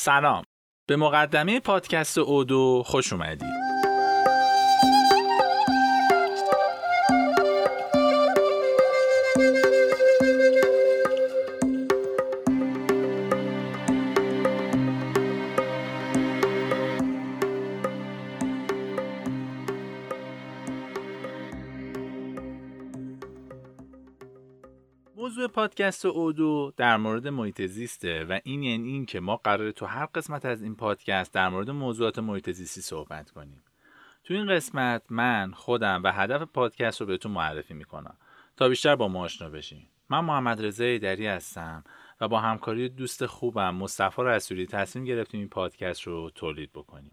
سلام. به مقدمه پادکست اودو خوش اومدید. موضوع پادکست اودو در مورد محیط زیسته و این یعنی این که ما قراره تو هر قسمت از این پادکست در مورد موضوعات محیط زیستی صحبت کنیم. تو این قسمت من خودم و هدف پادکست رو بهتون معرفی می‌کنم. تا بیشتر با ما آشنا بشین. من محمد رضا دری هستم و با همکاری دوست خوبم مصطفی رسولی تصمیم گرفتیم این پادکست رو تولید بکنیم.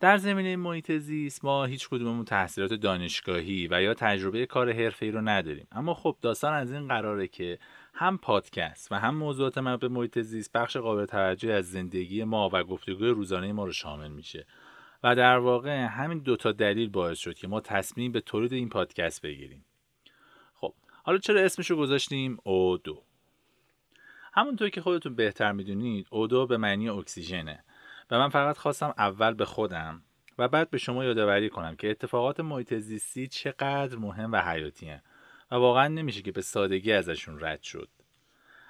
در زمینه محیط زیست ما هیچ کدوممون تحصیلات دانشگاهی و یا تجربه کار حرفه‌ای رو نداریم. اما خب داستان از این قراره که هم پادکست و هم موضوعات مربوط به محیط زیست بخش قابل توجه از زندگی ما و گفتگوی روزانه ما رو شامل میشه. و در واقع همین دوتا دلیل باعث شد که ما تصمیم به تولید این پادکست بگیریم. خب حالا چرا اسمش رو گذاشتیم او دو؟ همونطور که خودتون بهتر می‌دونید او به معنی اکسیژنه. و من فقط خواستم اول به خودم و بعد به شما یادآوری کنم که اتفاقات محیط زیستی چقدر مهم و حیاتی و واقعا نمیشه که به سادگی ازشون رد شد.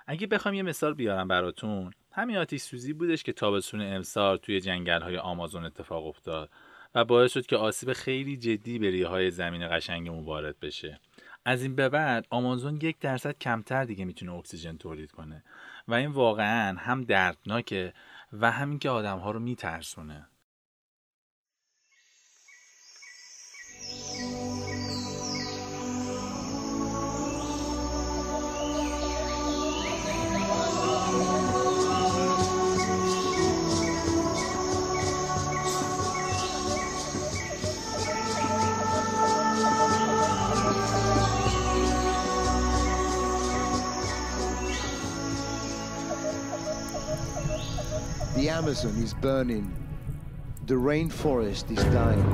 اگه بخوام یه مثال بیارم براتون همین آتیش سوزی بودش که تابستون امسال توی جنگل های آمازون اتفاق افتاد و باعث شد که آسیب خیلی جدی به ریه های زمین قشنگمون وارد بشه. از این به بعد آمازون یک درصد کمتر دیگه می‌تونه اکسیژن تولید کنه و این واقعا هم دردناکه و همین که آدم ها رو میترسونه. Amazon is burning. The rainforest is dying.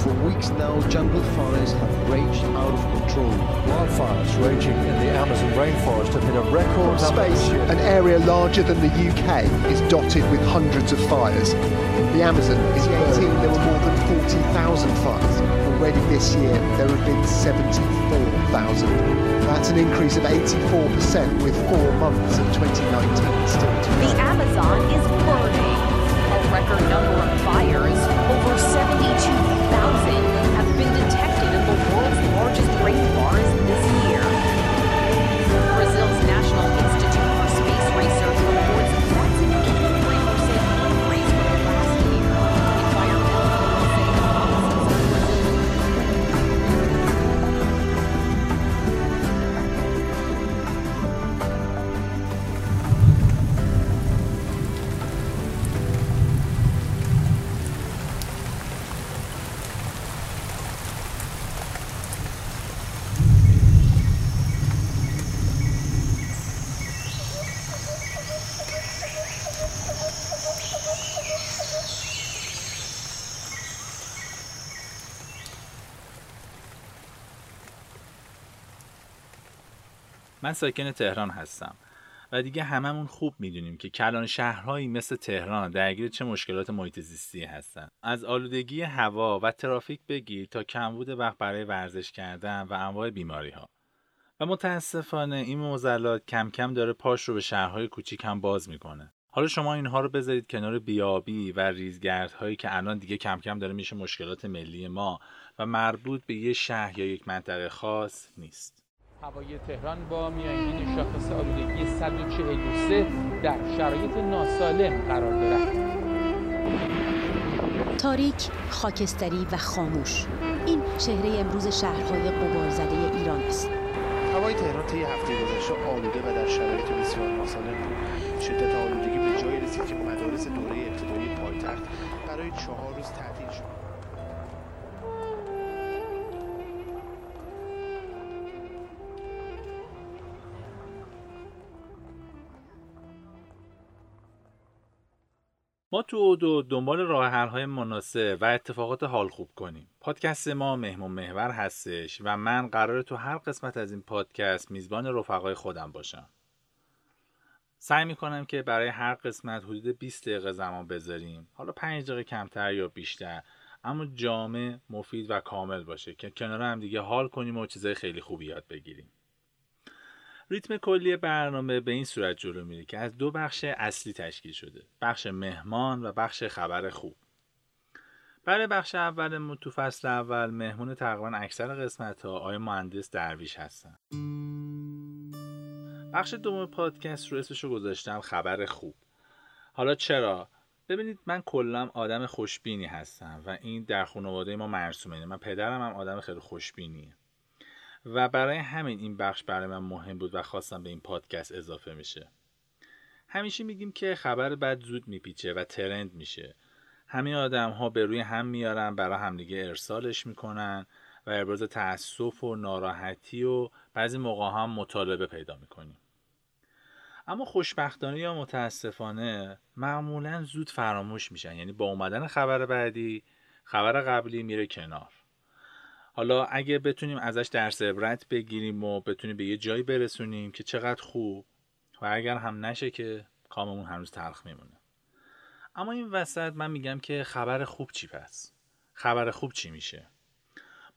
For weeks now, jungle fires have raged out of control. Wildfires raging in the Amazon rainforest have hit a record space, an area larger than the UK is dotted with hundreds of fires. The Amazon is 18, there were more than 40,000 fires. Already this year, there have been 74,000. That's an increase of 84% with four months of 2019 still to The. Amazon is burning. A record number of fires, over 72,000, have been detected in the world's largest rainforest this year. من ساکن تهران هستم. و دیگه هممون خوب می‌دونیم که کلان شهرهایی مثل تهران درگیر چه مشکلات محیط زیستی هستن. از آلودگی هوا و ترافیک بگیر تا کمبود وقت برای ورزش کردن و انواع بیماری ها و متاسفانه این معضلات کم کم داره پاش رو به شهرهای کوچیک هم باز می‌کنه. حالا شما اینها رو بذارید کنار بیابی و ریزگردهایی که الان دیگه کم کم داره میشه مشکلات ملی ما و مربوط به یه شهر یا یک منطقه خاص نیست. هوای تهران با میانگین شاخص آلودگی 143 در شرایط ناسالم قرار دارد. تاریک، خاکستری و خاموش. این چهره امروز شهرهای قبارزده ایران است. هوای تهران طی هفته گذشته آلوده و در شرایط بسیار ناسالم بود. شدت آلودگی به جایی رسید که مدارس دوره ابتدایی پایتخت برای چهار روز تعطیل شد. ما تو اودو دنبال راه های مناسب و اتفاقات حال خوب کنیم. پادکست ما مهمون محور هستش و من قراره تو هر قسمت از این پادکست میزبان رفقای خودم باشم. سعی می‌کنم که برای هر قسمت حدود 20 دقیقه زمان بذاریم حالا 5 دقیقه کمتر یا بیشتر اما جامع مفید و کامل باشه که کنار هم دیگه حال کنیم و چیزای خیلی خوبی یاد بگیریم ریتم کلی برنامه به این صورت جلو میره که از دو بخش اصلی تشکیل شده بخش مهمان و بخش خبر خوب. برای بخش اولمون تو فصل اول مهمون تقریبا اکثر قسمت ها آقای مهندس درویش هستن. بخش دوم پادکست رو اسمش رو گذاشتم خبر خوب. حالا چرا؟ ببینید من کلا آدم خوشبینی هستم و این در خانواده ما مرسومه. من پدرم هم آدم خیلی خوشبینیه. و برای همین این بخش برای من مهم بود و خواستم به این پادکست اضافه میشه. همیشه میگیم که خبر بد زود میپیچه و ترند میشه. همین آدم ها به روی هم میارن برای همدیگه ارسالش می‌کنن و ابراز تأسف و ناراحتی و بعضی موقع هم مطالبه پیدا می‌کنیم. اما خوشبختانه یا متاسفانه معمولا زود فراموش میشن. یعنی با اومدن خبر بعدی خبر قبلی میره کنار. حالا اگه بتونیم ازش درس عبرت بگیریم و بتونیم به یه جایی برسونیم که چقدر خوب و اگر هم نشه که کاممون هنوز تلخ میمونه. اما این وسط من میگم که خبر خوب چی پس؟ خبر خوب چی میشه؟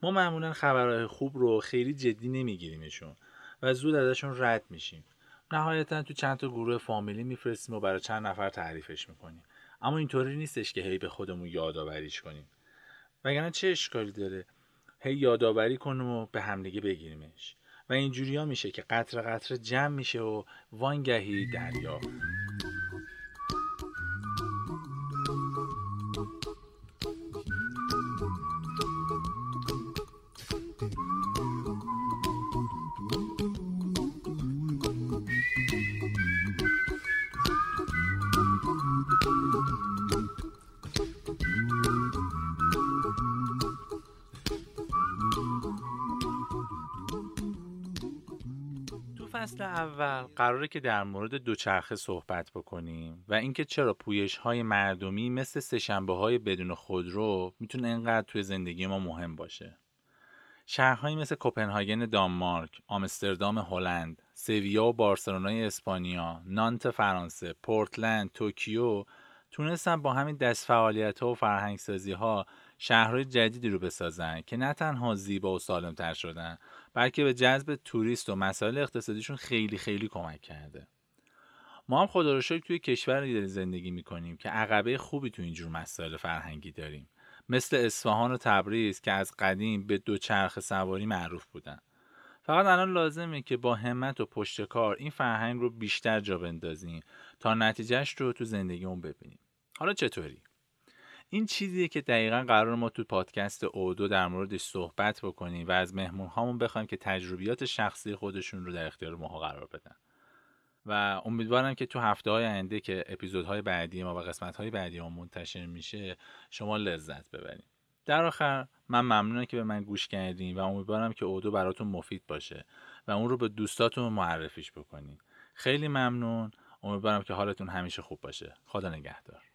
ما معمولا خبرهای خوب رو خیلی جدی نمیگیریمشون و زود ازشون رد میشیم. نهایتا تو چند تا گروه فامیلی میفرستیم و برای چند نفر تعریفش می‌کنیم. اما اینطوری نیستش که هی به خودمون یادآوریش کنیم. وگرنه چه اشکالی داره؟ هی یادآوری کنیم و به همدیگه بگیریمش. و اینجوری ها میشه که قطر قطر جمع میشه و وانگهی دریا. فصل اول قراره که در مورد دوچرخه صحبت بکنیم و اینکه چرا پویش های مردمی مثل سهشنبه های بدون خودرو می‌تونه اینقدر توی زندگی ما مهم باشه. شهرهایی مثل کوپنهاگن دانمارک، آمستردام هلند، سویا و بارسلونای اسپانیا، نانت فرانسه، پورتلند، توکیو تونستن با همین دست فعالیت ها و فرهنگ سازی ها شهرهای جدیدی رو بسازن که نه تنها زیبا و سالمتر شدن بلکه به جذب توریست و مسائل اقتصادیشون خیلی خیلی کمک کرده. ما هم خدا رو شکر توی کشور زندگی می‌کنیم که عقبه خوبی تو اینجور مسائل فرهنگی داریم. مثل اصفهان و تبریز که از قدیم به دو چرخ سواری معروف بودن. فقط الان لازمه که با همت و پشت کار این فرهنگ رو بیشتر جا بندازیم تا نتیجهش رو تو زندگیمون ببینیم. حالا چطوری؟ این چیزیه که دقیقا قرار ما تو پادکست اودو در موردش صحبت بکنیم و از مهمون هامون بخوایم که تجربیات شخصی خودشون رو در اختیار ما قرار بدن. و امیدوارم که تو هفته های آینده که اپیزودهای بعدی ما و قسمت های بعدی ما منتشر میشه شما لذت ببرید. در آخر من ممنونم که به من گوش کردین و امیدوارم که اودو براتون مفید باشه و اون رو به دوستاتون معرفیش بکنین. خیلی ممنون. امیدوارم که حالتون همیشه خوب باشه. خدا نگهدار.